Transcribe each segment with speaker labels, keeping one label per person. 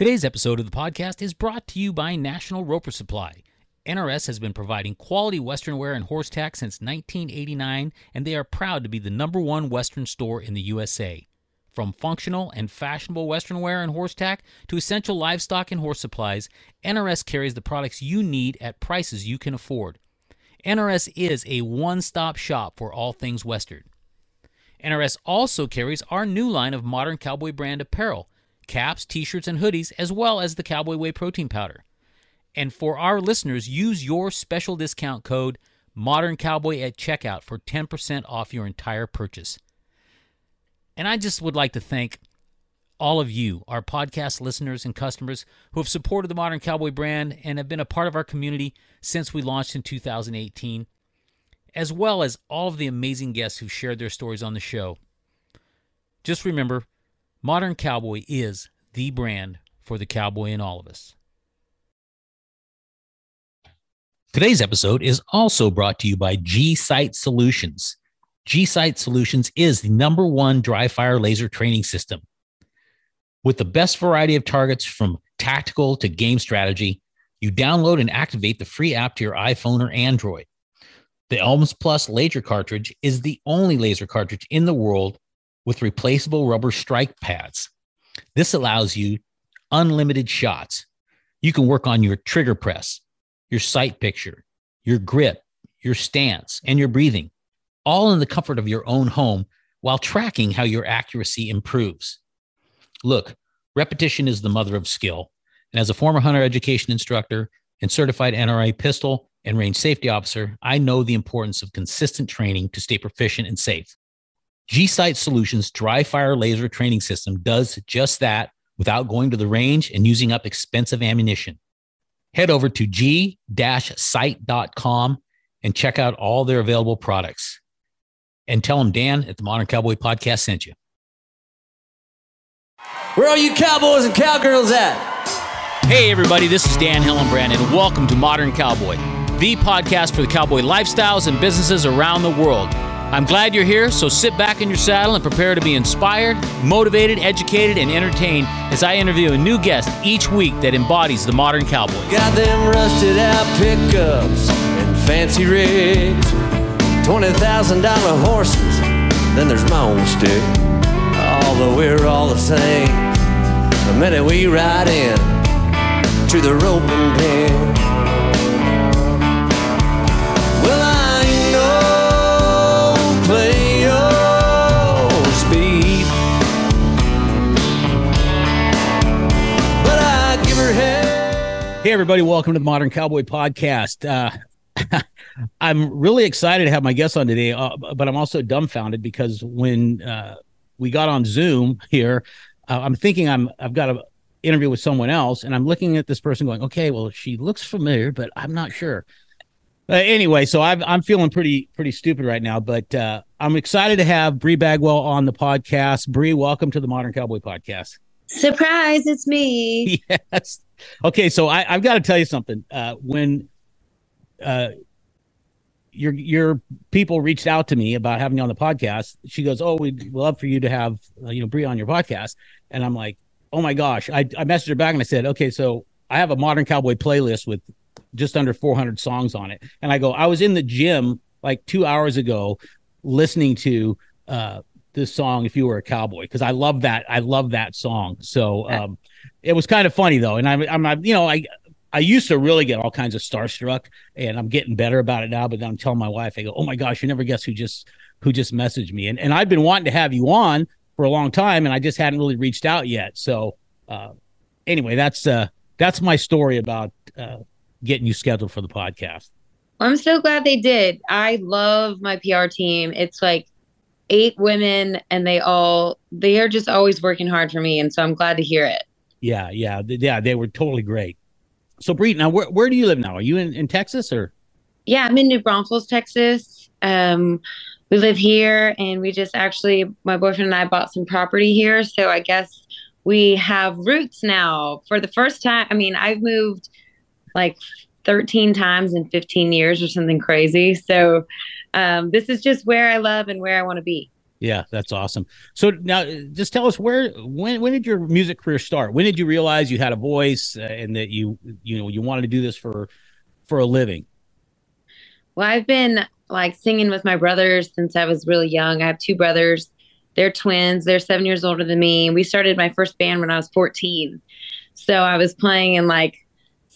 Speaker 1: Today's episode of the podcast is brought to you by National Roper Supply. NRS has been providing quality Western wear and horse tack since 1989, and they are proud to be the number one Western store in the USA. From functional and fashionable Western wear and horse tack to essential livestock and horse supplies, NRS carries the products you need at prices you can afford. NRS is a one stop shop for all things Western. NRS also carries our new line of modern cowboy brand apparel caps, t shirts, and hoodies, as well as the Cowboy Whey protein powder. And for our listeners, use your special discount code Modern Cowboy at checkout for 10% off your entire purchase. And I just would like to thank all of you, our podcast listeners and customers who have supported the Modern Cowboy brand and have been a part of our community since we launched in 2018, as well as all of the amazing guests who've shared their stories on the show. Just remember, Modern Cowboy is the brand for the cowboy in all of us. Today's episode is also brought to you by G Sight Solutions. G Sight Solutions is the number one dry fire laser training system. With the best variety of targets from tactical to game strategy, you download and activate the free app to your iPhone or Android. The Elms Plus laser cartridge is the only laser cartridge in the world with replaceable rubber strike pads. This allows you unlimited shots. You can work on your trigger press, your sight picture, your grip, your stance, and your breathing, all in the comfort of your own home while tracking how your accuracy improves. Look, repetition is the mother of skill. And as a former hunter education instructor and certified NRA pistol and range safety officer, I know the importance of consistent training to stay proficient and safe. G Sight Solutions dry fire laser training system does just that without going to the range and using up expensive ammunition. Head over to g-sight.com and check out all their available products. And tell them Dan at the Modern Cowboy Podcast sent you.
Speaker 2: Where are you cowboys and cowgirls at?
Speaker 1: Hey, everybody, this is Dan Hillenbrand, and welcome to Modern Cowboy, the podcast for the cowboy lifestyles and businesses around the world. I'm glad you're here, so sit back in your saddle and prepare to be inspired, motivated, educated, and entertained as I interview a new guest each week that embodies the modern cowboy.
Speaker 2: Got them rusted out pickups and fancy rigs, $20,000 horses, then there's my own stick. Although we're all the same, the minute we ride in to the roping pen.
Speaker 1: Hey, everybody, welcome to the Modern Cowboy Podcast. Uh, I'm really excited to have my guest on today, uh, but I'm also dumbfounded because when uh, we got on Zoom here, uh, I'm thinking I'm I've got an interview with someone else, and I'm looking at this person going, okay, well, she looks familiar, but I'm not sure. Uh, anyway, so I've, I'm feeling pretty pretty stupid right now, but uh, I'm excited to have Bri Bagwell on the podcast. Bri, welcome to the Modern Cowboy Podcast.
Speaker 3: Surprise, it's me.
Speaker 1: yes. Okay, so I, I've got to tell you something. Uh, when uh, your your people reached out to me about having you on the podcast, she goes, "Oh, we'd love for you to have uh, you know Bri on your podcast," and I'm like, "Oh my gosh!" I I messaged her back and I said, "Okay, so I have a Modern Cowboy playlist with just under 400 songs on it," and I go, "I was in the gym like two hours ago listening to." uh this song if you were a cowboy because I love that I love that song. So um it was kind of funny though, and I'm I'm I'm- you know I I used to really get all kinds of starstruck, and I'm getting better about it now. But I'm telling my wife, I go, "Oh my gosh, you never guess who just who just messaged me." And and I've been wanting to have you on for a long time, and I just hadn't really reached out yet. So uh, anyway, that's uh that's my story about uh, getting you scheduled for the podcast.
Speaker 3: I'm so glad they did. I love my PR team. It's like eight women and they all they are just always working hard for me and so I'm glad to hear it.
Speaker 1: Yeah, yeah, yeah. They were totally great. So, Bri, now where where do you live now? Are you in, in Texas or?
Speaker 3: Yeah, I'm in New Braunfels, Texas. Um we live here and we just actually my boyfriend and I bought some property here, so I guess we have roots now. For the first time, I mean, I've moved like 13 times in 15 years or something crazy. So um, this is just where I love and where I want to be.
Speaker 1: Yeah, that's awesome. So now, just tell us where when when did your music career start? When did you realize you had a voice uh, and that you you know you wanted to do this for for a living?
Speaker 3: Well, I've been like singing with my brothers since I was really young. I have two brothers. They're twins. They're seven years older than me. We started my first band when I was 14. So I was playing in like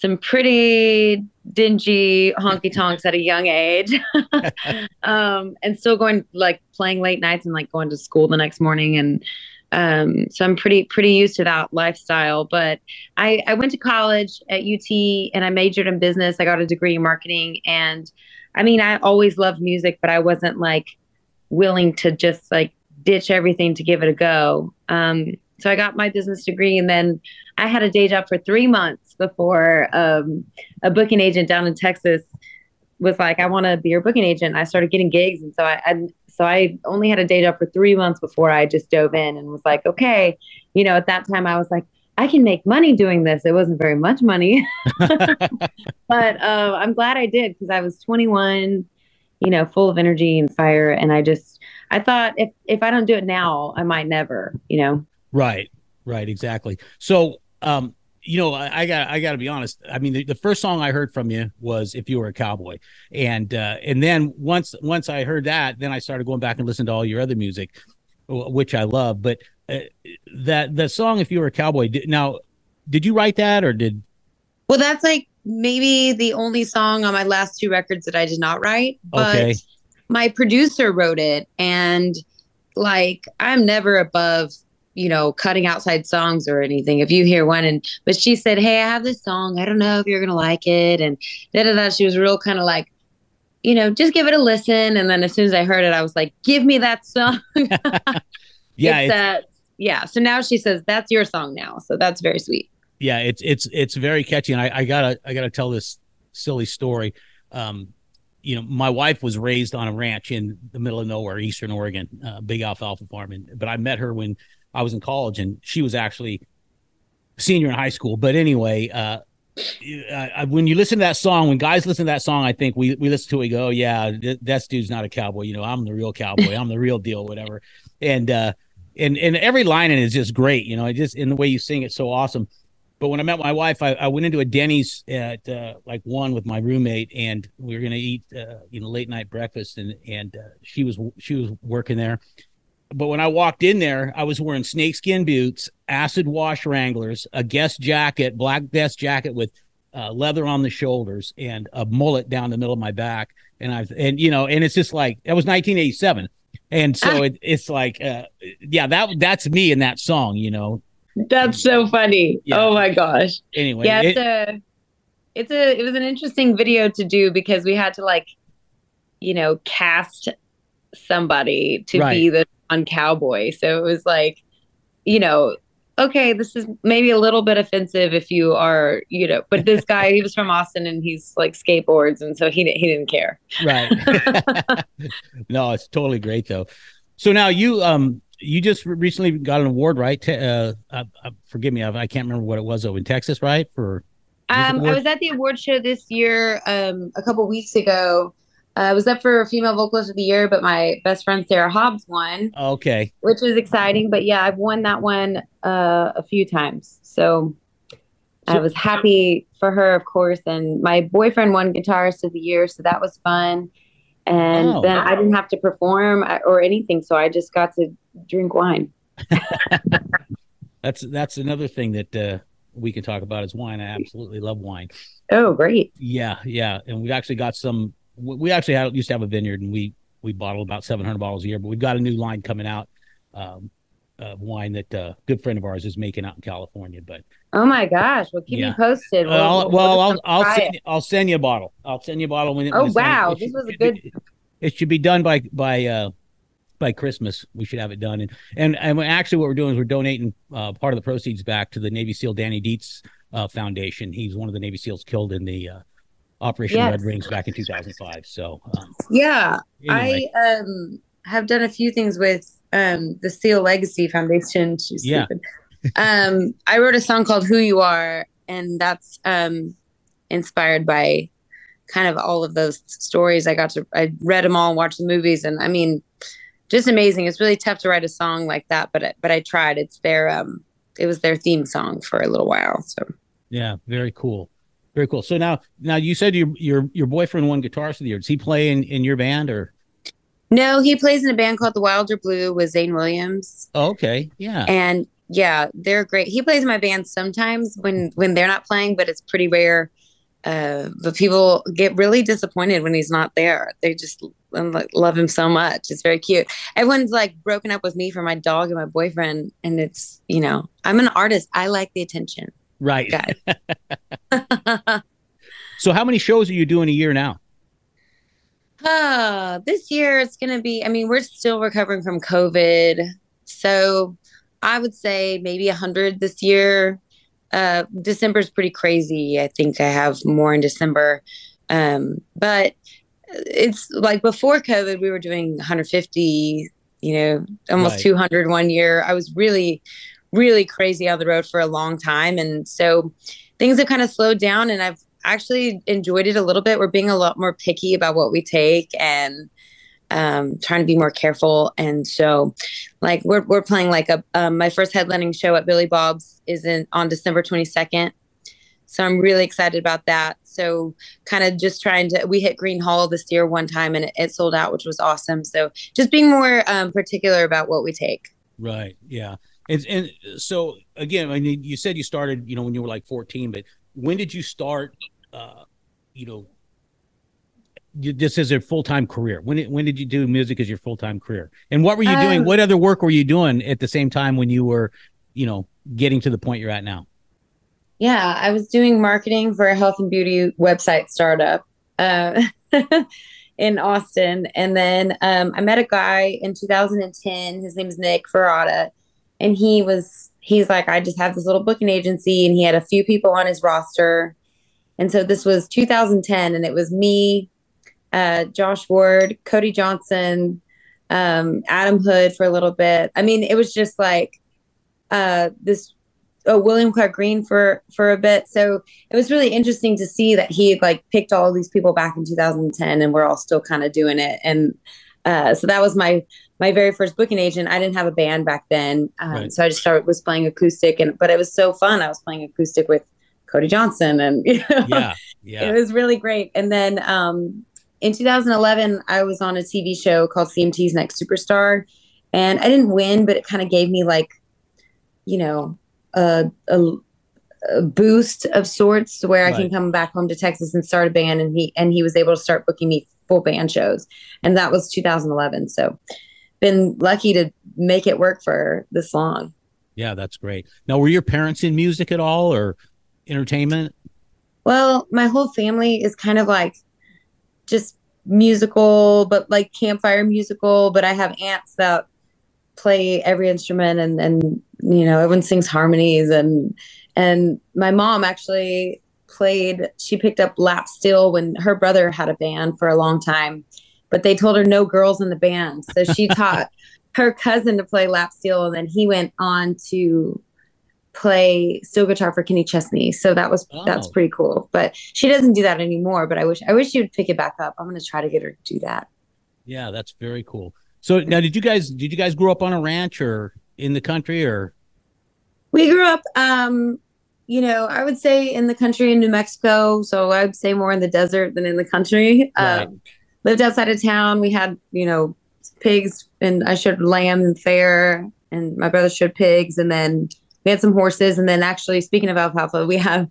Speaker 3: some pretty dingy honky tonks at a young age. um, and still going like playing late nights and like going to school the next morning. And um, so I'm pretty, pretty used to that lifestyle. But I, I went to college at UT and I majored in business. I got a degree in marketing. And I mean, I always loved music, but I wasn't like willing to just like ditch everything to give it a go. Um, so I got my business degree and then I had a day job for three months before um, a booking agent down in Texas was like, I want to be your booking agent. I started getting gigs. And so I, I, so I only had a day job for three months before I just dove in and was like, okay, you know, at that time I was like, I can make money doing this. It wasn't very much money, but uh, I'm glad I did because I was 21, you know, full of energy and fire. And I just, I thought if, if I don't do it now, I might never, you know?
Speaker 1: Right. Right. Exactly. So, um, you know, I, I got I got to be honest. I mean, the, the, first song I heard from you was "If You Were a Cowboy," and uh, and then once once I heard that, then I started going back and listening to all your other music, which I love. But uh, that the song "If You Were a Cowboy," did, now, did you write that or did?
Speaker 3: Well, that's like maybe the only song on my last two records that I did not write, but okay. my producer wrote it, and like I'm never above you know, cutting outside songs or anything. If you hear one and but she said, Hey, I have this song. I don't know if you're gonna like it and da da da. She was real kind of like, you know, just give it a listen. And then as soon as I heard it, I was like, Give me that song.
Speaker 1: yeah.
Speaker 3: It's, it's, uh, yeah. So now she says that's your song now. So that's very sweet.
Speaker 1: Yeah, it's it's it's very catchy. And I, I gotta I gotta tell this silly story. Um, you know, my wife was raised on a ranch in the middle of nowhere, Eastern Oregon, uh, big alfalfa farm. And, but I met her when I was in college and she was actually senior in high school. But anyway, uh, when you listen to that song, when guys listen to that song, I think we we listen to it, we go, oh, yeah, th- that dude's not a cowboy. You know, I'm the real cowboy. I'm the real deal, whatever. And uh, and and every line in it is just great. You know, it just in the way you sing it, so awesome. But when I met my wife, I, I went into a Denny's at uh, like one with my roommate, and we were gonna eat uh, you know late night breakfast, and and uh, she was she was working there, but when I walked in there, I was wearing snakeskin boots, acid wash Wranglers, a Guess jacket, black Guess jacket with uh, leather on the shoulders, and a mullet down the middle of my back. And I've and you know, and it's just like that was 1987, and so ah. it, it's like, uh, yeah, that that's me in that song, you know.
Speaker 3: That's so funny. Yeah. Oh my gosh.
Speaker 1: Anyway,
Speaker 3: yeah, it's it, a, it's a, it was an interesting video to do because we had to like, you know, cast somebody to right. be the on cowboy. So it was like, you know, okay, this is maybe a little bit offensive if you are, you know, but this guy, he was from Austin and he's like skateboards. And so he, he didn't care.
Speaker 1: Right. no, it's totally great though. So now you, um, you just recently got an award, right? Uh, uh, uh, forgive me, I, I, can't remember what it was though in Texas, right? For
Speaker 3: um, I was at the award show this year, um, a couple weeks ago, I was up for female vocalist of the year, but my best friend Sarah Hobbs won.
Speaker 1: Okay,
Speaker 3: which was exciting. But yeah, I've won that one uh, a few times, so, so, I was happy for her, of course. And my boyfriend won guitarist of the year, so that was fun. And oh. then I didn't have to perform uh, or anything, so I just got to drink wine.
Speaker 1: that's that's another thing that uh, we can talk about is wine. I absolutely love wine.
Speaker 3: Oh, great!
Speaker 1: Yeah, yeah, and we've actually got some we actually had, used to have a vineyard and we we bottle about 700 bottles a year but we've got a new line coming out um, uh, wine that uh, a good friend of ours is making out in california but
Speaker 3: oh my gosh. Well keep yeah. me posted.
Speaker 1: We'll, I'll, well i'll i'll send, i'll send you a bottle. I'll send you a bottle when
Speaker 3: it, oh wow. It, this was a good
Speaker 1: it, it, should be done by by uh by christmas. We should have it done. And and, and actually what we're doing is we're donating uh, part of the proceeds back to the navy seal danny dietz uh, foundation. He's one of the navy seals killed in the uh, Operation yes. Red Wings back in 2005. So, um,
Speaker 3: yeah, anyway. I um, have done a few things with um, the Seal Legacy Foundation. She's yeah. um, I wrote a song called Who You Are, and that's um, inspired by kind of all of those stories. I got to, I read them all, and watched the movies, and I mean, just amazing. It's really tough to write a song like that, but but I tried. It's their um, it was their theme song for a little while. So
Speaker 1: yeah, very cool, very cool. So now now you said your your your boyfriend won guitarist of the year. Does he play in in your band or?
Speaker 3: No, he plays in a band called the Wilder Blue with Zane Williams.
Speaker 1: Oh, okay, yeah,
Speaker 3: and yeah, they're great. He plays in my band sometimes when when they're not playing, but it's pretty rare. Uh, but people get really disappointed when he's not there. They just love him so much. It's very cute. Everyone's like broken up with me for my dog and my boyfriend, and it's you know I'm an artist. I like the attention.
Speaker 1: Right. so how many shows are you doing a year now?
Speaker 3: Uh, this year it's gonna be. I mean, we're still recovering from COVID, so I would say maybe a hundred this year. Uh, December is pretty crazy. I think I have more in December, um, but it's like before COVID, we were doing 150. You know, almost right. 200 one year. I was really, really crazy on the road for a long time, and so things have kind of slowed down. And I've actually enjoyed it a little bit. We're being a lot more picky about what we take, and um, trying to be more careful. And so, like, we're, we're playing like a um, my first headlining show at Billy Bob's is in on December 22nd. So I'm really excited about that. So kind of just trying to we hit Gruene Hall this year one time and it, it sold out, which was awesome. So just being more um, particular about what we take.
Speaker 1: Right. Yeah. And, and so again, I mean, you said you started, you know, when you were like 14, but when did you start, uh, you know, this is a full time career. When when did you do music as your full time career? And what were you um, doing? What other work were you doing at the same time when you were, you know, getting to the point you're at now?
Speaker 3: Yeah, I was doing marketing for a health and beauty website startup uh, in Austin, and then um, I met a guy in 2010. His name is Nick Ferrata, and he was he's like, I just have this little booking agency, and he had a few people on his roster. And so this was 2010, and it was me, uh, Josh Ward, Cody Johnson, um, Adam Hood for a little bit. I mean, it was just like uh, this oh, William Clark Green for for a bit. So it was really interesting to see that he like picked all these people back in 2010, and we're all still kind of doing it. And uh, so that was my my very first booking agent. I didn't have a band back then, um, right. so I just started was playing acoustic, and but it was so fun. I was playing acoustic with Cody Johnson, and you know, yeah, yeah, it was really great. And then um, in 2011, I was on a TV show called CMT's Next Superstar, and I didn't win, but it kind of gave me like, you know, a, a, a boost of sorts where right. I can come back home to Texas and start a band. And he and he was able to start booking me full band shows, and that was 2011. So, been lucky to make it work for this long.
Speaker 1: Yeah, that's great. Now, were your parents in music at all or entertainment?
Speaker 3: Well, my whole family is kind of like just musical, but like campfire musical. But I have aunts that play every instrument and and you know everyone sings harmonies and and my mom actually played she picked up lap steel when her brother had a band for a long time but they told her no girls in the band so she taught her cousin to play lap steel and then he went on to play steel guitar for Kenny Chesney. So that was oh. that's pretty cool. But she doesn't do that anymore. But I wish I wish she would pick it back up. I'm gonna try to get her to do that.
Speaker 1: Yeah, that's very cool. So now did you guys did you guys grow up on a ranch or in the country or
Speaker 3: we grew up um you know, I would say in the country in New Mexico. So I would say more in the desert than in the country. Right. Um, lived outside of town. We had, you know, pigs and I showed lamb and fair and my brother showed pigs and then we had some horses. And then actually, speaking of alfalfa, we have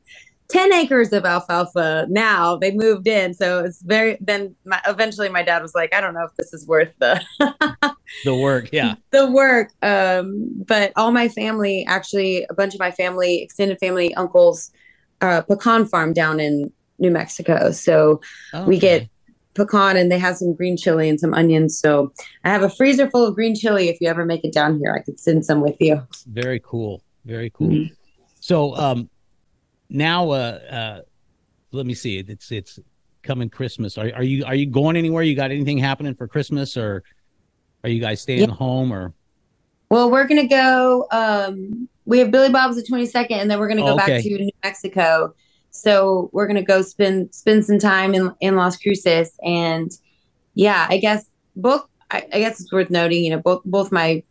Speaker 3: 10 acres of alfalfa now. They moved in. So it's very, then my, eventually my dad was like, I don't know if this is worth the,
Speaker 1: the work. Yeah.
Speaker 3: The work. Um, but all my family, actually, a bunch of my family, extended family, uncles, uh, pecan farm down in New Mexico. So we get pecan and they have some green chili and some onions. So I have a freezer full of green chili. If you ever make it down here, I could send some with you.
Speaker 1: Very cool. Very cool. Mm-hmm. So um, now, uh, uh, let me see. It's it's coming Christmas. Are are you are you going anywhere? You got anything happening for Christmas, or are you guys staying yeah. home? Or
Speaker 3: well, we're gonna go. Um, we have Billy Bob's the twenty second, and then we're gonna go oh, okay. back to New Mexico. So we're gonna go spend spend some time in in Las Cruces, and yeah, I guess both. I, I guess it's worth noting, you know, both both my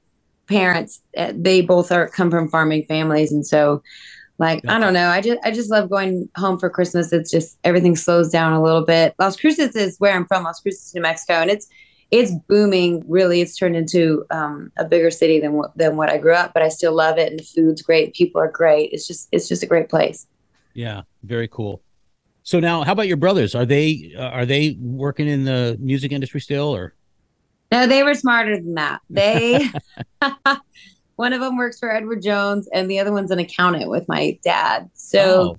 Speaker 3: parents, uh, they both are come from farming families, and so like I don't know, I just I just love going home for Christmas. It's just everything slows down a little bit. Las Cruces is where I'm from, Las Cruces, New Mexico, and it's it's booming. Really, it's turned into um, a bigger city than what than what I grew up. But I still love it, and the food's great. People are great. It's just it's just a great place.
Speaker 1: Yeah, very cool. So now, how about your brothers? Are they uh, are they working in the music industry still, or?
Speaker 3: No, they were smarter than that. They one of them works for Edward Jones, and the other one's an accountant with my dad. So. Oh.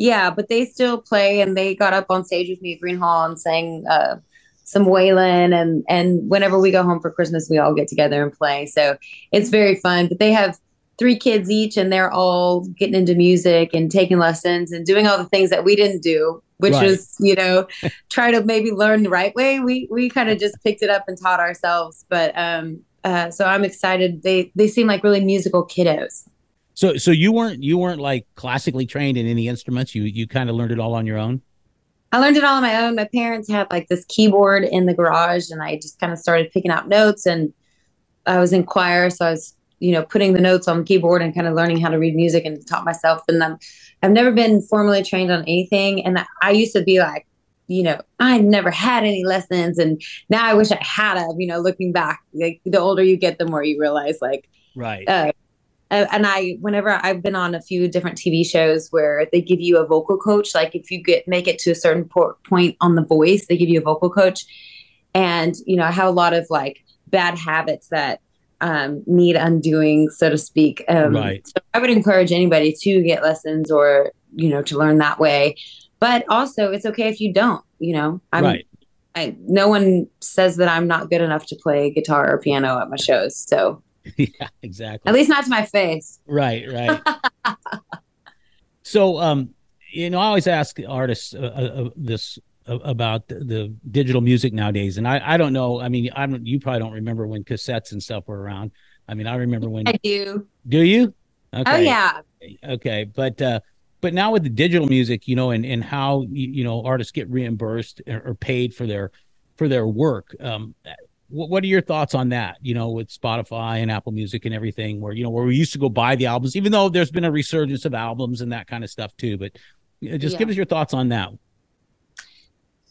Speaker 3: Yeah, but they still play, and they got up on stage with me at Gruene Hall and sang uh, some Waylon, and and whenever we go home for Christmas, we all get together and play. So it's very fun. But they have three kids each and they're all getting into music and taking lessons and doing all the things that we didn't do which right. was you know try to maybe learn the right way we we kind of just picked it up and taught ourselves but um uh so i'm excited they they seem like really musical kiddos
Speaker 1: so so you weren't you weren't like classically trained in any instruments you you kind of learned it all on your own
Speaker 3: I learned it all on my own. My parents had like this keyboard in the garage, and I just kind of started picking out notes. And I was in choir, so I was you know, putting the notes on the keyboard and kind of learning how to read music and taught myself. And then I've never been formally trained on anything. And I used to be like, you know, I never had any lessons. And now I wish I had of, you know, looking back, like the older you get, the more you realize like,
Speaker 1: right.
Speaker 3: Uh, and I, whenever I've been on a few different TV shows where they give you a vocal coach, like if you get make it to a certain po- point on the voice, they give you a vocal coach. And you know, I have a lot of like bad habits that um, need undoing, so to speak. Um,
Speaker 1: right.
Speaker 3: So I would encourage anybody to get lessons or you know to learn that way. But also, it's okay if you don't. You know, I'm.
Speaker 1: Right.
Speaker 3: I, no one says that I'm not good enough to play guitar or piano at my shows. So
Speaker 1: yeah, exactly.
Speaker 3: At least not to my face.
Speaker 1: Right, right. so, um, you know, I always ask artists uh, uh, this about the digital music nowadays. And I, I don't know. I mean, I don't, you probably don't remember when cassettes and stuff were around. I mean, I remember when
Speaker 3: I do.
Speaker 1: Do you?
Speaker 3: Oh, okay. Oh yeah.
Speaker 1: Okay. But, uh, but now with the digital music, you know, and, and how, you know, artists get reimbursed or paid for their, for their work. Um, what, what are your thoughts on that? You know, with Spotify and Apple Music and everything, where you know where we used to go buy the albums, even though there's been a resurgence of albums and that kind of stuff too. But just yeah. give us your thoughts on that.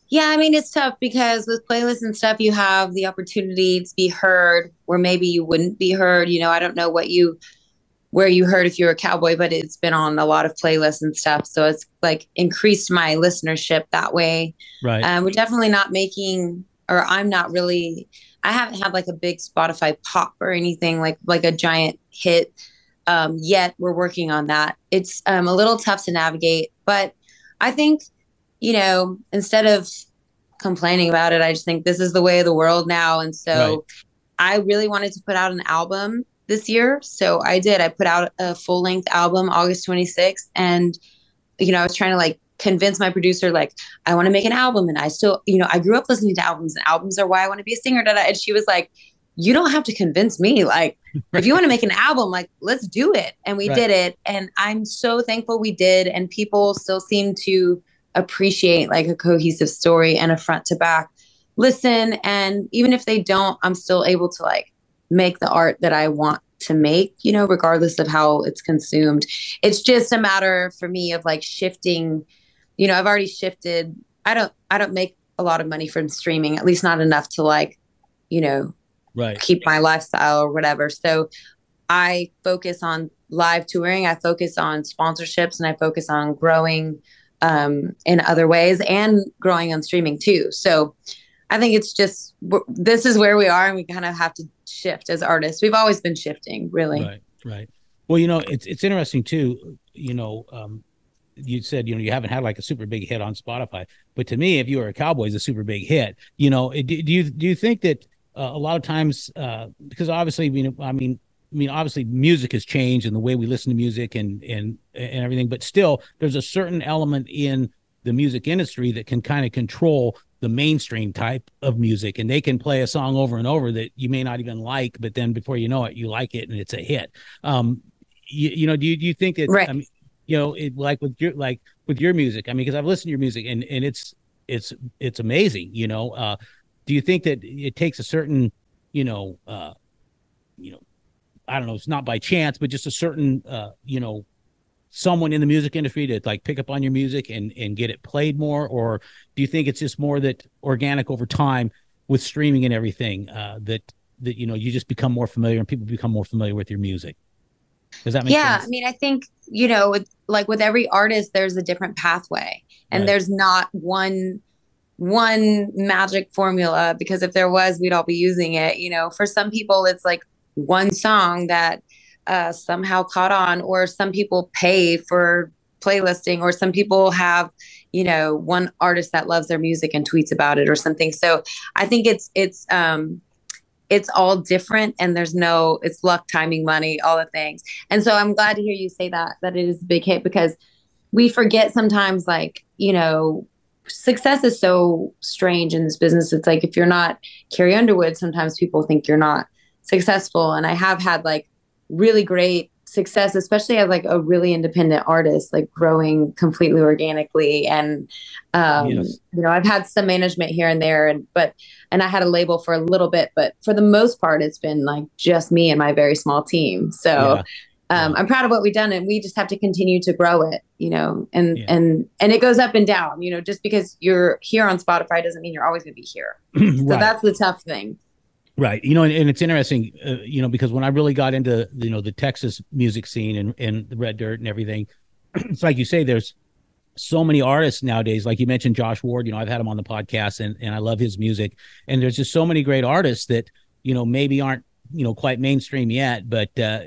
Speaker 3: Yeah, I mean, it's tough because with playlists and stuff, you have the opportunity to be heard where maybe you wouldn't be heard. You know, I don't know what you, where you heard if you're a cowboy, but it's been on a lot of playlists and stuff. So it's like increased my listenership that way.
Speaker 1: Right.
Speaker 3: Um, we're definitely not making, or I'm not really, I haven't had like a big Spotify pop or anything like, like a giant hit um, yet. We're working on that. It's um, a little tough to navigate, but I think you know, instead of complaining about it, I just think this is the way of the world now. And so right. I really wanted to put out an album this year. So I did. I put out a full length album August 26th. And, you know, I was trying to like convince my producer, like, I want to make an album. And I still, you know, I grew up listening to albums and albums are why I want to be a singer. Da-da. And she was like, you don't have to convince me. Like, if you want to make an album, like, let's do it. And we right. did it. And I'm so thankful we did. And people still seem to, appreciate like a cohesive story and a front to back. Listen and even if they don't i'm still able to like make the art that i want to make you know regardless of how it's consumed. It's just a matter for me of like shifting you know i've already shifted. I don't i don't make a lot of money from streaming at least not enough to like you know
Speaker 1: right.
Speaker 3: keep my lifestyle or whatever. So i focus on live touring i focus on sponsorships and i focus on growing um, in other ways and growing on streaming too. So I think it's just this is where we are, and we kind of have to shift as artists. We've always been shifting, really.
Speaker 1: Right, right. Well, you know, it's it's interesting too. You know, um, you said you know you haven't had like a super big hit on Spotify, but to me, if you were a Cowboys, a super big hit. You know, do, do you do you think that uh, a lot of times uh, because obviously, you know, I mean, I mean, obviously, music has changed and the way we listen to music and and and everything, but still, there's a certain element in the music industry that can kind of control the mainstream type of music, and they can play a song over and over that you may not even like, but then before you know it, you like it and it's a hit. Um, you, you know, do you do you think that?
Speaker 3: Right.
Speaker 1: I mean, you know, it, like with your like with your music. I mean, because I've listened to your music and and it's it's it's amazing. You know, uh, do you think that it takes a certain, you know, uh, you know, I don't know, it's not by chance, but just a certain, uh, you know, someone in the music industry to like pick up on your music and and get it played more, or do you think it's just more that organic over time with streaming and everything uh, that that you know you just become more familiar and people become more familiar with your music? Does that make
Speaker 3: yeah,
Speaker 1: sense?
Speaker 3: I mean, I think you know, with like with every artist, there's a different pathway, and
Speaker 1: Right.
Speaker 3: there's not one one magic formula because if there was, we'd all be using it. You know, for some people, it's like one song that uh, somehow caught on, or some people pay for playlisting, or some people have you know one artist that loves their music and tweets about it or something. So I think it's it's um it's all different and there's no it's luck timing money all the things and so i'm glad to hear you say that that it is a big hit because we forget sometimes like you know success is so strange in this business it's like if you're not carrie underwood sometimes people think you're not successful and i have had like really great success especially as like a really independent artist like growing completely organically and um
Speaker 1: Yes.
Speaker 3: you know i've had some management here and there and but and I had a label for a little bit, but for the most part, it's been like just me and my very small team. So
Speaker 1: Yeah.
Speaker 3: um,
Speaker 1: Yeah.
Speaker 3: I'm proud of what we've done, and we just have to continue to grow it, you know. And
Speaker 1: Yeah.
Speaker 3: and and it goes up and down, you know. Just because you're here on Spotify doesn't mean you're always going to be here. So that's the tough thing.
Speaker 1: Right. You know, and, and it's interesting, uh, you know, because when I really got into, you know, the Texas music scene and, and the red dirt and everything, it's like you say, there's so many artists nowadays. Like you mentioned Josh Ward, you know, I've had him on the podcast and, and I love his music. And there's just so many great artists that, you know, maybe aren't, you know, quite mainstream yet, but, uh,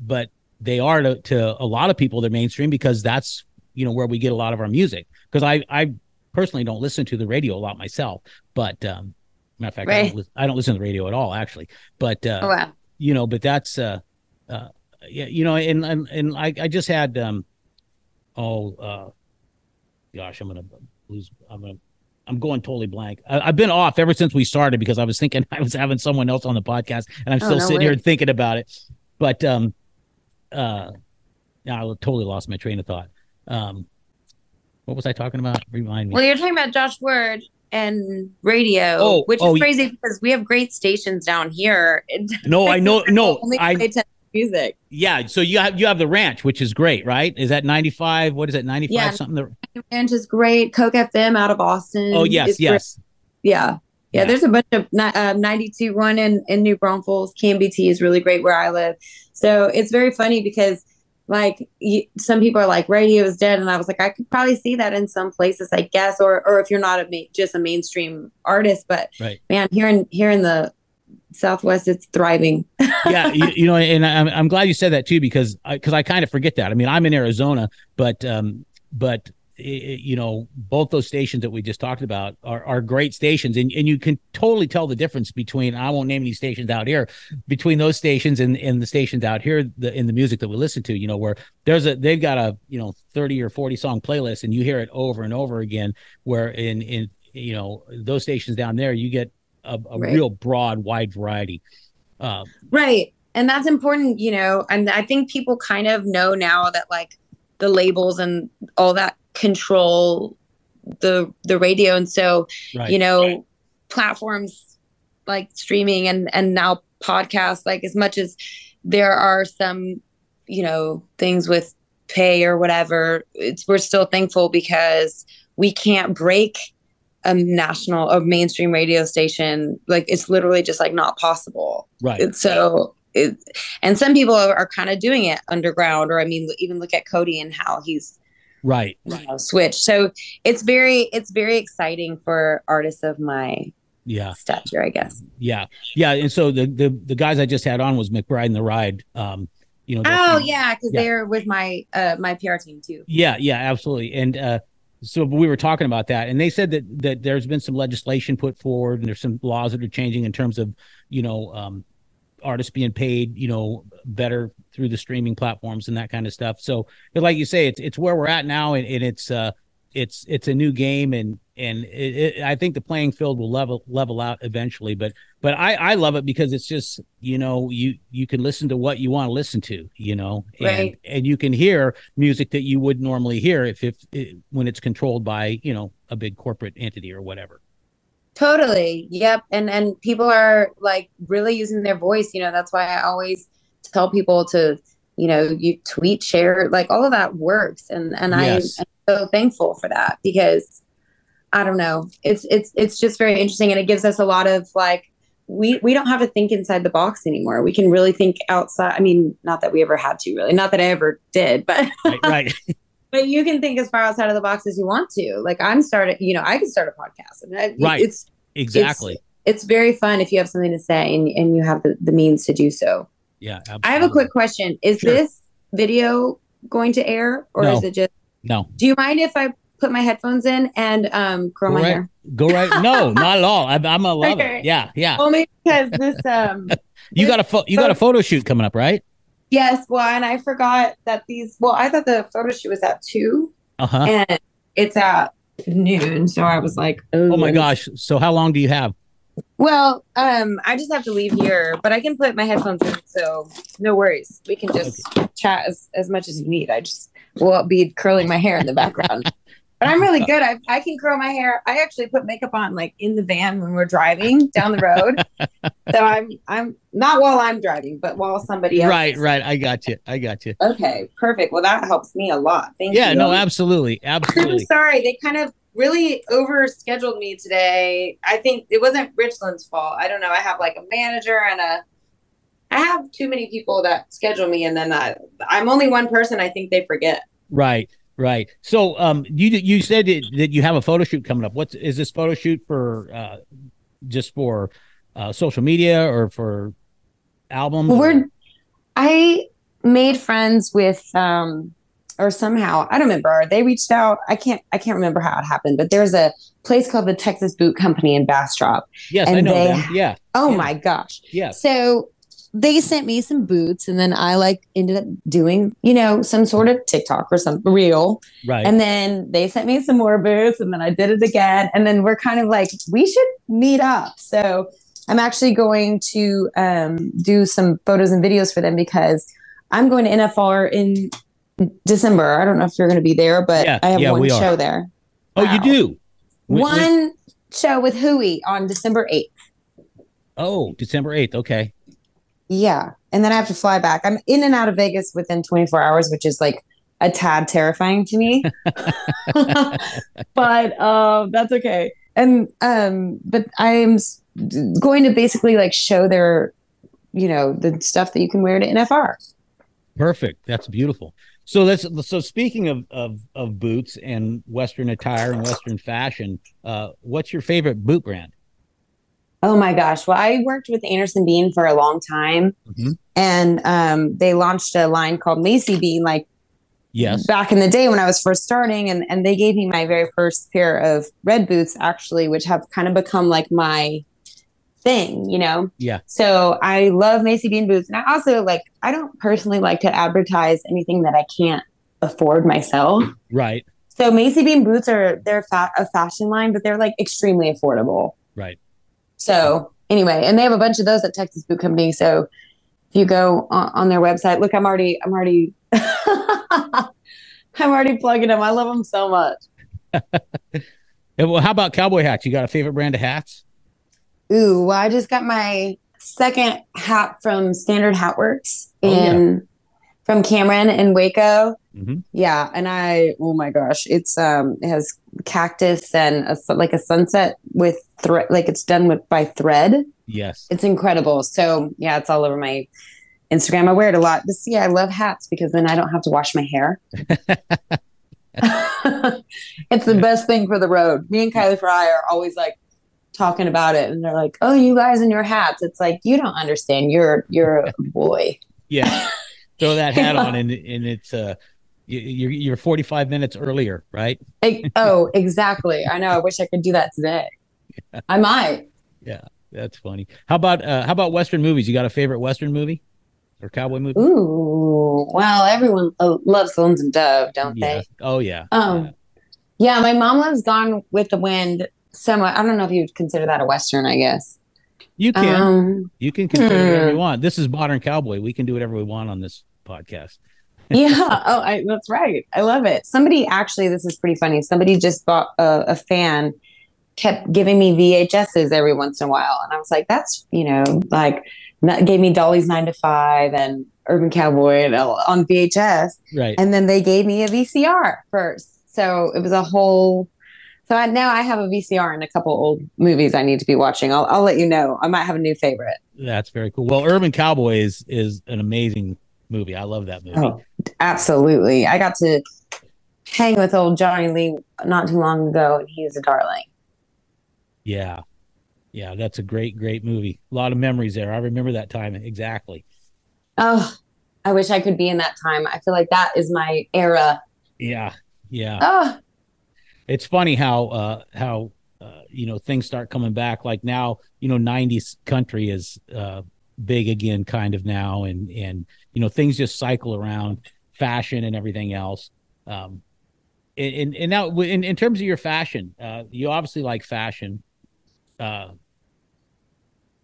Speaker 1: but they are to, to a lot of people, they're mainstream because that's, you know, where we get a lot of our music. Cause I, I personally don't listen to the radio a lot myself, but, um, matter of fact, I, don't, I don't listen to the radio at all, actually. But uh,
Speaker 3: Oh, wow.
Speaker 1: you know, but that's uh, uh, yeah, you know, and and and I, I just had um, oh, uh, gosh, I'm gonna lose. I'm gonna. I'm going totally blank. I, I've been off ever since we started because I was thinking I was having someone else on the podcast, and I'm
Speaker 3: Oh,
Speaker 1: still
Speaker 3: no
Speaker 1: sitting here
Speaker 3: way.
Speaker 1: thinking about it. But um, uh, I totally lost my train of thought. Um, what was I talking about? Remind me.
Speaker 3: Well, you're talking about Josh Ward and radio,
Speaker 1: Oh,
Speaker 3: which
Speaker 1: oh,
Speaker 3: is crazy because we have great stations down here.
Speaker 1: no, I know. No, I
Speaker 3: music.
Speaker 1: Yeah, so you have you have the ranch, which is great, right? Is that ninety five? What is it, ninety five
Speaker 3: Yeah.
Speaker 1: something? The-
Speaker 3: Ranch is great. KOKE FM out of Austin.
Speaker 1: oh yes,
Speaker 3: is great.
Speaker 1: yes,
Speaker 3: Yeah.
Speaker 1: Yeah.
Speaker 3: Yeah, there's a bunch of uh, 92 one in, in New Braunfels. KNBT is really great where I live. So it's very funny because, like, you, some people are like, radio is dead. And I was like, I could probably see that in some places, I guess, or or if you're not a ma- just a mainstream artist. But
Speaker 1: Right.
Speaker 3: man, here in here in the Southwest, it's thriving.
Speaker 1: yeah. You, you know, and I'm I'm glad you said that too because because I, kind of forget that. I mean, I'm in Arizona, but um, but i- i- you know, both those stations that we just talked about are, are great stations, and and you can totally tell the difference between I won't name any stations out here between those stations and and the stations out here the, in the music that we listen to. You know, where there's a they've got a you know 30 or 40 song playlist, and you hear it over and over again. Where in in you know those stations down there, you get a, a
Speaker 3: Right.
Speaker 1: real broad, wide variety. Uh,
Speaker 3: Right. And that's important, you know. And I think people kind of know now that like the labels and all that control the the radio. And so,
Speaker 1: right.
Speaker 3: you know, platforms like streaming and and now podcasts, like as much as there are some, you know, things with pay or whatever, it's we're still thankful because we can't break a national a mainstream radio station. Like it's literally just like not possible.
Speaker 1: right.
Speaker 3: So it, and some people are, are kind of doing it underground or i mean even look at cody and how he's
Speaker 1: Right.
Speaker 3: you know, switched so it's very it's very exciting for artists of my
Speaker 1: Yeah.
Speaker 3: stature i guess
Speaker 1: Yeah. Yeah. And so the the the guys I just had on was McBride and the Ride. Um, you know.
Speaker 3: oh yeah because
Speaker 1: Yeah.
Speaker 3: they're with my uh my pr team too
Speaker 1: Yeah. Yeah. Absolutely. And uh, so we were talking about that, and they said that that there's been some legislation put forward, and there's some laws that are changing in terms of you know um, artists being paid, you know, better through the streaming platforms and that kind of stuff. So, but like you say, it's it's where we're at now, and, and it's uh, it's it's a new game, and and it, it, I think the playing field will level level out eventually. But but I I love it because it's just you know you you can listen to what you want to listen to, you know, and
Speaker 3: Right.
Speaker 1: and you can hear music that you would normally hear if if it, when it's controlled by you know a big corporate entity or whatever.
Speaker 3: Totally. Yep. And and people are like really using their voice. You know, that's why I always tell people to, you know, you tweet, share, like all of that works. And and
Speaker 1: Yes.
Speaker 3: I, I'm so thankful for that because I don't know. It's it's it's just very interesting and it gives us a lot of like we we don't have to think inside the box anymore. We can really think outside. I mean, not that we ever had to really, not that I ever did, but
Speaker 1: Right. right.
Speaker 3: but you can think as far outside of the box as you want to. Like I'm starting, you know, I can start a podcast and I,
Speaker 1: Right.
Speaker 3: it's
Speaker 1: exactly.
Speaker 3: it's very fun if you have something to say and, and you have the, the means to do so.
Speaker 1: yeah. Absolutely.
Speaker 3: I have a quick question. Is
Speaker 1: Sure.
Speaker 3: this video going to air or
Speaker 1: No.
Speaker 3: is it just
Speaker 1: No.
Speaker 3: do you mind if I put my headphones in and um curl
Speaker 1: Go
Speaker 3: my
Speaker 1: right-
Speaker 3: hair?
Speaker 1: Go right. No, not at all. I, I'm gonna love
Speaker 3: Okay.
Speaker 1: it. Yeah. Yeah.
Speaker 3: Only because this um
Speaker 1: You got a pho- you got a photo shoot coming up, right?
Speaker 3: Yes, well and I forgot that these well I thought the photo shoot was at two
Speaker 1: Uh huh.
Speaker 3: and it's at noon. So I was like,
Speaker 1: Oh my gosh. So how long do you have?
Speaker 3: Well, um, I just have to leave here, but I can put my headphones in, so no worries. We can just chat as, as much as you need. I just will be curling my hair in the background. But I'm really good. I, I can curl my hair. I actually put makeup on like in the van when we're driving down the road. so I'm I'm not while I'm driving, but while somebody else.
Speaker 1: Right. Right. I got you. I got you.
Speaker 3: Okay, perfect. Well, that helps me a lot. Thank
Speaker 1: Yeah.
Speaker 3: you.
Speaker 1: Yeah, no. Absolutely.
Speaker 3: I'm
Speaker 1: Absolutely.
Speaker 3: sorry. They kind of really over scheduled me today. I think it wasn't Richland's fault. I don't know. I have like a manager and a I have too many people that schedule me and then I, I'm only one person. I think they forget.
Speaker 1: Right. Right. So, um, you you said that that you have a photo shoot coming up. What's is this photo shoot for? Uh, just for uh, social media or for albums?
Speaker 3: Well, we're I made friends with um or somehow I don't remember. They reached out. I can't I can't remember how it happened, but there's a place called the Texas Boot Company in Bastrop.
Speaker 1: yes, I know
Speaker 3: they-
Speaker 1: them. Yeah.
Speaker 3: Oh
Speaker 1: Yeah.
Speaker 3: my gosh.
Speaker 1: Yeah.
Speaker 3: So they sent me some boots and then I like ended up doing, you know, some sort of TikTok or some reel.
Speaker 1: Right.
Speaker 3: And then they sent me some more boots and then I did it again. And then we're kind of like, we should meet up. So I'm actually going to um, do some photos and videos for them because I'm going to NFR in December. I don't know if you're going to be there, but
Speaker 1: Yeah,
Speaker 3: I have
Speaker 1: yeah,
Speaker 3: one
Speaker 1: we are.
Speaker 3: show there.
Speaker 1: oh, you do. Wh-
Speaker 3: One show with Hui on December 8th.
Speaker 1: Oh, December eighth. Okay.
Speaker 3: Yeah. And then I have to fly back. I'm in and out of Vegas within 24 hours, which is like a tad terrifying to me. but um that's okay. And um but I'm going to basically like show their you know the stuff that you can wear to NFR.
Speaker 1: Perfect. That's beautiful. So that's so. Speaking of of of boots and Western attire and Western fashion, uh, what's your favorite boot brand?
Speaker 3: Oh my gosh. Well, I worked with Anderson Bean for a long time
Speaker 1: Mhm.
Speaker 3: and um they launched a line called Macy Bean like
Speaker 1: Yes.
Speaker 3: back in the day when I was first starting, and and they gave me my very first pair of red boots, actually, which have kind of become like my thing, you know.
Speaker 1: Yeah.
Speaker 3: So I love Macy Bean boots, and I also like. I don't personally like to advertise anything that I can't afford myself.
Speaker 1: Right.
Speaker 3: So Macy Bean boots are they're fa- a fashion line, but they're like extremely affordable.
Speaker 1: Right.
Speaker 3: So anyway, and they have a bunch of those at Texas Boot Company. So if you go on, on their website, look, I'm already, I'm already, I'm already plugging them. I love them so much.
Speaker 1: Well, how about cowboy hats? You got a favorite brand of hats?
Speaker 3: Ooh, well, I just got my second hat from Standard Hat Works
Speaker 1: Oh, yeah.
Speaker 3: in from Cameron in Waco.
Speaker 1: Mhm.
Speaker 3: Yeah, and I, oh my gosh, it's um, it has cactus and a, like a sunset with thread, like it's done with by thread.
Speaker 1: Yes.
Speaker 3: It's incredible. So yeah, it's all over my Instagram. I wear it a lot. But see, I love hats because then I don't have to wash my hair. it's the best thing for the road. Me and Kylie Frey are always like talking about it, and they're like, "Oh, you guys in your hats." It's like you don't understand. You're you're a boy.
Speaker 1: Yeah. Throw that hat on, and and it's uh, you're you're 45 minutes earlier, right?
Speaker 3: Oh, exactly. I know. I wish I could do that today. I might.
Speaker 1: Yeah, that's funny. How about uh, how about Western movies? You got a favorite Western movie or cowboy movie?
Speaker 3: Ooh, well, everyone uh, loves Lonesome Dove, don't
Speaker 1: yeah.
Speaker 3: they?
Speaker 1: Oh yeah.
Speaker 3: Um, yeah, my mom loves Gone with the Wind so much. I don't know if you'd consider that a Western, I guess.
Speaker 1: You can.
Speaker 3: Um,
Speaker 1: you can consider whatever
Speaker 3: hmm.
Speaker 1: you want. This is modern cowboy. We can do whatever we want on this podcast.
Speaker 3: yeah. Oh, I, that's right. I love it. Somebody actually, this is pretty funny. Somebody just bought a, a fan kept giving me VHSs every once in a while. And I was like, that's, you know, like not, gave me Dolly's nine to five and Urban Cowboy and, on VHS.
Speaker 1: Right.
Speaker 3: And then they gave me a VCR first. So it was a whole, so I, now I have a VCR and a couple old movies I need to be watching. I'll, I'll let you know. I might have a new favorite.
Speaker 1: That's very cool. Well, Urban Cowboy is, is an amazing movie. I love that movie.
Speaker 3: Oh, absolutely. I got to hang with old Johnny Lee not too long ago and he was a darling.
Speaker 1: Yeah. Yeah, that's a great, great movie. A lot of memories there. I remember that time exactly.
Speaker 3: Oh, I wish I could be in that time. I feel like that is my era.
Speaker 1: Yeah. Yeah.
Speaker 3: Oh,
Speaker 1: It's funny how uh how uh, you know things start coming back like now, you know 90s country is uh big again kind of now and and you know things just cycle around fashion and everything else. Um and and now in in terms of your fashion, uh you obviously like fashion. Uh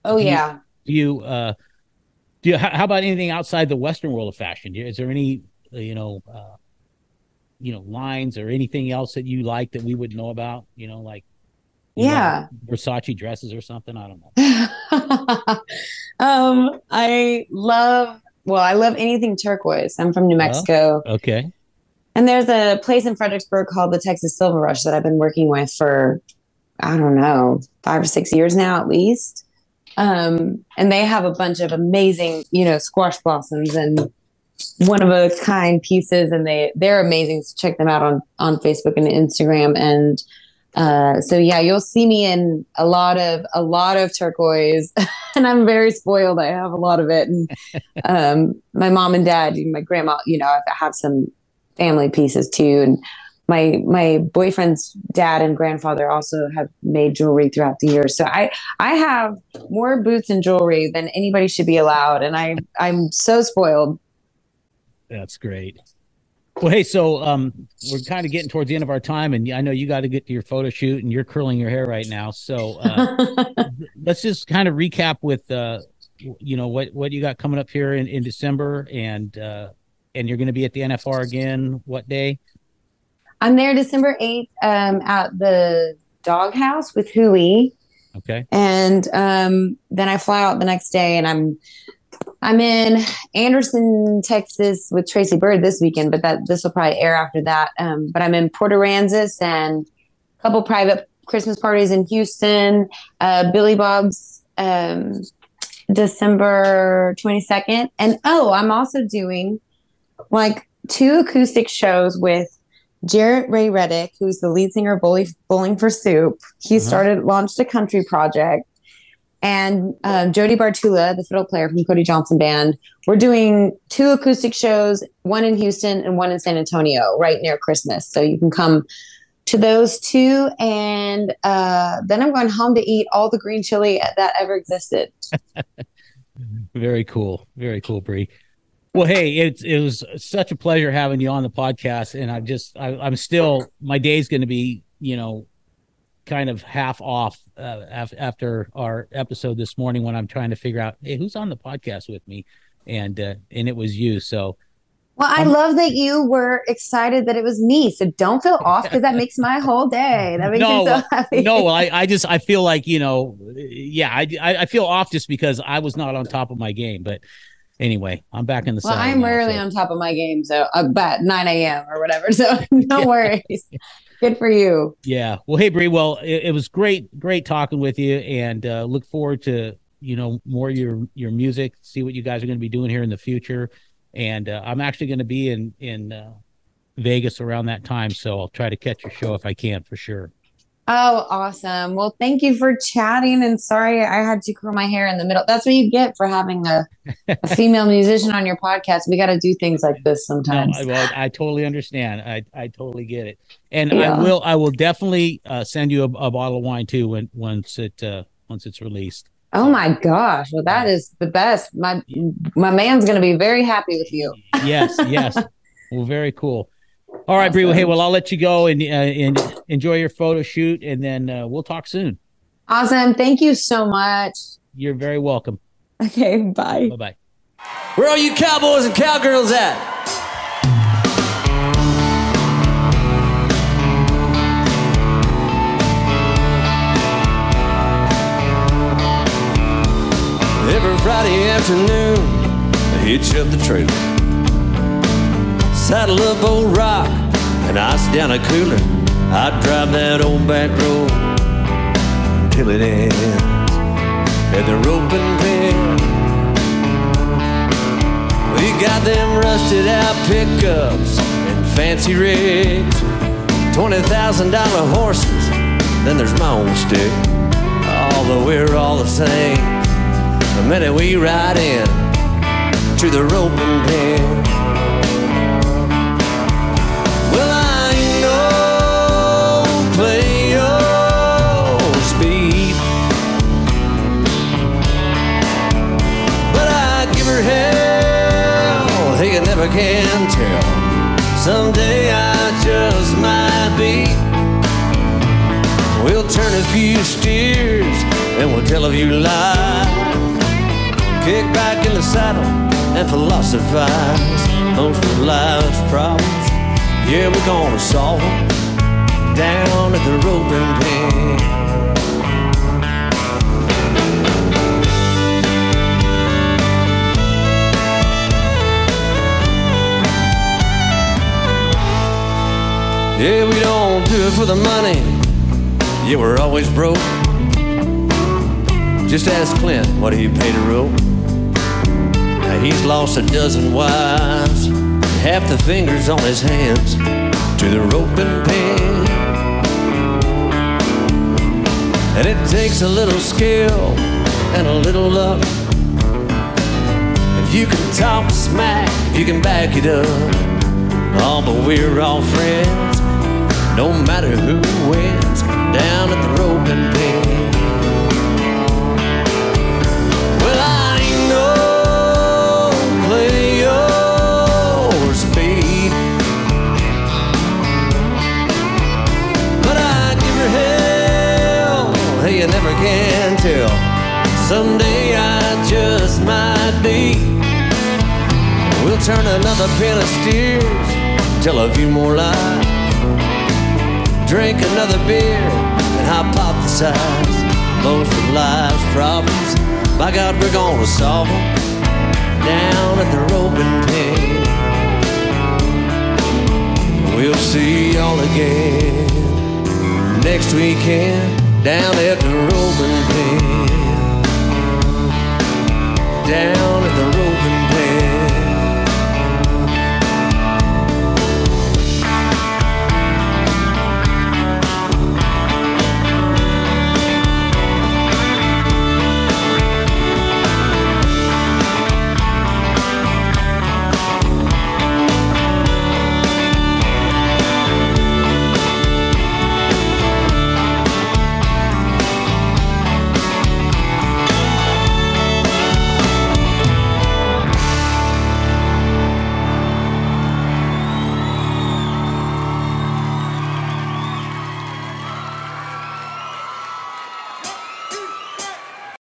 Speaker 3: oh
Speaker 1: Do you-
Speaker 3: yeah.
Speaker 1: do you uh do you how, about anything outside the western world of fashion is there any uh, you know uh you know lines or anything else that you like that we would know about you know like you know,
Speaker 3: Yeah.
Speaker 1: versace dresses or something i don't know
Speaker 3: um, I love well, I love anything turquoise. I'm from New Mexico.
Speaker 1: okay
Speaker 3: And there's a place in Fredericksburg called the Texas Silver Rush that I've been working with for, I don't know, five or six years now at least. Um, and they have a bunch of amazing, you know, squash blossoms and one of a kind pieces, and they they're amazing. So check them out on on Facebook and Instagram. And uh, so yeah, you'll see me in a lot of a lot of turquoise, and I'm very spoiled. I have a lot of it, and um, my mom and dad, my grandma, you know, I have some family pieces too. And my my boyfriend's dad and grandfather also have made jewelry throughout the years. So i i have more boots and jewelry than anybody should be allowed. And i i'm so spoiled.
Speaker 1: That's great well hey so um we're kind of getting towards the end of our time and i know you got to get to your photo shoot and you're curling your hair right now so uh let's just kind of recap with uh you know what what you got coming up here in in december and uh and you're going to be at the nfr again what day?
Speaker 3: I'm there december 8th um, at the doghouse with hui.
Speaker 1: Okay.
Speaker 3: And um, then I fly out the next day, and I'm I'm in Anderson, Texas, with Tracy Byrd this weekend, but that this will probably air after that. Um, but I'm in Port Aransas and a couple private Christmas parties in Houston, uh, Billy Bob's um, December 22nd, and oh, I'm also doing like two acoustic shows with Jaret Ray Reddick, who's the lead singer of Bowling, Bowling for Soup. He
Speaker 1: Uh-huh.
Speaker 3: started, launched a country project. And um, Jody Bartula, the fiddle player from Cody Johnson Band, we're doing two acoustic shows, one in Houston and one in San Antonio, right near Christmas. So you can come to those two. And uh, then I'm going home to eat all the green chili that ever existed.
Speaker 1: Very cool. Very cool, Bri. Well, hey, it, it was such a pleasure having you on the podcast. And I'm just, I, I'm still, my day's going to be, you know, kind of half off uh, af- after our episode this morning when I'm trying to figure out, hey, who's on the podcast with me? And, uh, and it was you. So,
Speaker 3: Well, I
Speaker 1: Um,
Speaker 3: love that you were excited that it was me. So don't feel off because that makes my whole day. That makes
Speaker 1: No,
Speaker 3: me so happy.
Speaker 1: no, I, I just, I feel like, you know, yeah, I, I, feel off just because I was not on top of my game. But anyway, I'm back in the
Speaker 3: Well, I'm
Speaker 1: now,
Speaker 3: rarely
Speaker 1: so-
Speaker 3: on top of my game, so about 9 a.m. or whatever. So no worries. Good for you.
Speaker 1: Yeah. Well, hey, Bri. Well, it, it was great, great talking with you, and uh, look forward to you know more your your music. See what you guys are going to be doing here in the future, and uh, I'm actually going to be in in uh, Vegas around that time, so I'll try to catch your show if I can for sure.
Speaker 3: Oh, awesome. Well, thank you for chatting. And sorry I had to curl my hair in the middle. That's what you get for having a, a female musician on your podcast. We got to do things like this sometimes.
Speaker 1: I, well, I totally understand. I I totally get it, and
Speaker 3: Yeah.
Speaker 1: I will I will definitely uh, send you a, a bottle of wine too when once it uh, once it's released.
Speaker 3: oh my gosh. Well, that is the best. My my man's going to be very happy with you.
Speaker 1: yes, yes. Well, very cool. All right, awesome. Bri. Hey, well, I'll let you go and, uh, and enjoy your photo shoot, and then uh, we'll talk soon.
Speaker 3: Awesome. Thank you so much.
Speaker 1: You're very welcome.
Speaker 3: Okay. Bye.
Speaker 1: Bye. Bye.
Speaker 2: Where are you cowboys and cowgirls at? Every Friday afternoon, I hitch up the trailer. Saddle up old rock and ice down a cooler. I'd drive that old back road until it ends at the roping pen. We got them rusted out pickups and fancy rigs, twenty thousand dollar horses. Then there's my own stick. Although we're all the same, the minute we ride in to the pen. Well, never can tell. Someday I just might be. We'll turn a few steers and we'll tell a few lies. Kick back in the saddle and philosophize. Most of life's problems, yeah, we're gonna solve them down at the roping pen. Yeah, we don't do it for the money. Yeah, we're always broke. Just ask Clint what he paid a rope. Now, he's lost a dozen wives, half the fingers on his hands to the rope and pen. And it takes a little skill and a little luck. If you can talk smack, you can back it up. Oh, but we're all friends, no matter who wins down at the roping pen. Well, I ain't no play your speed, but I give her hell. Hey, you never can tell. Someday I just might be. We'll turn another pen of steers, tell a few more lies drink another beer and hypothesize most of life's problems. By God, we're gonna solve them down at the roping pen. We'll see y'all again next weekend down at the roping pen. Down at the roping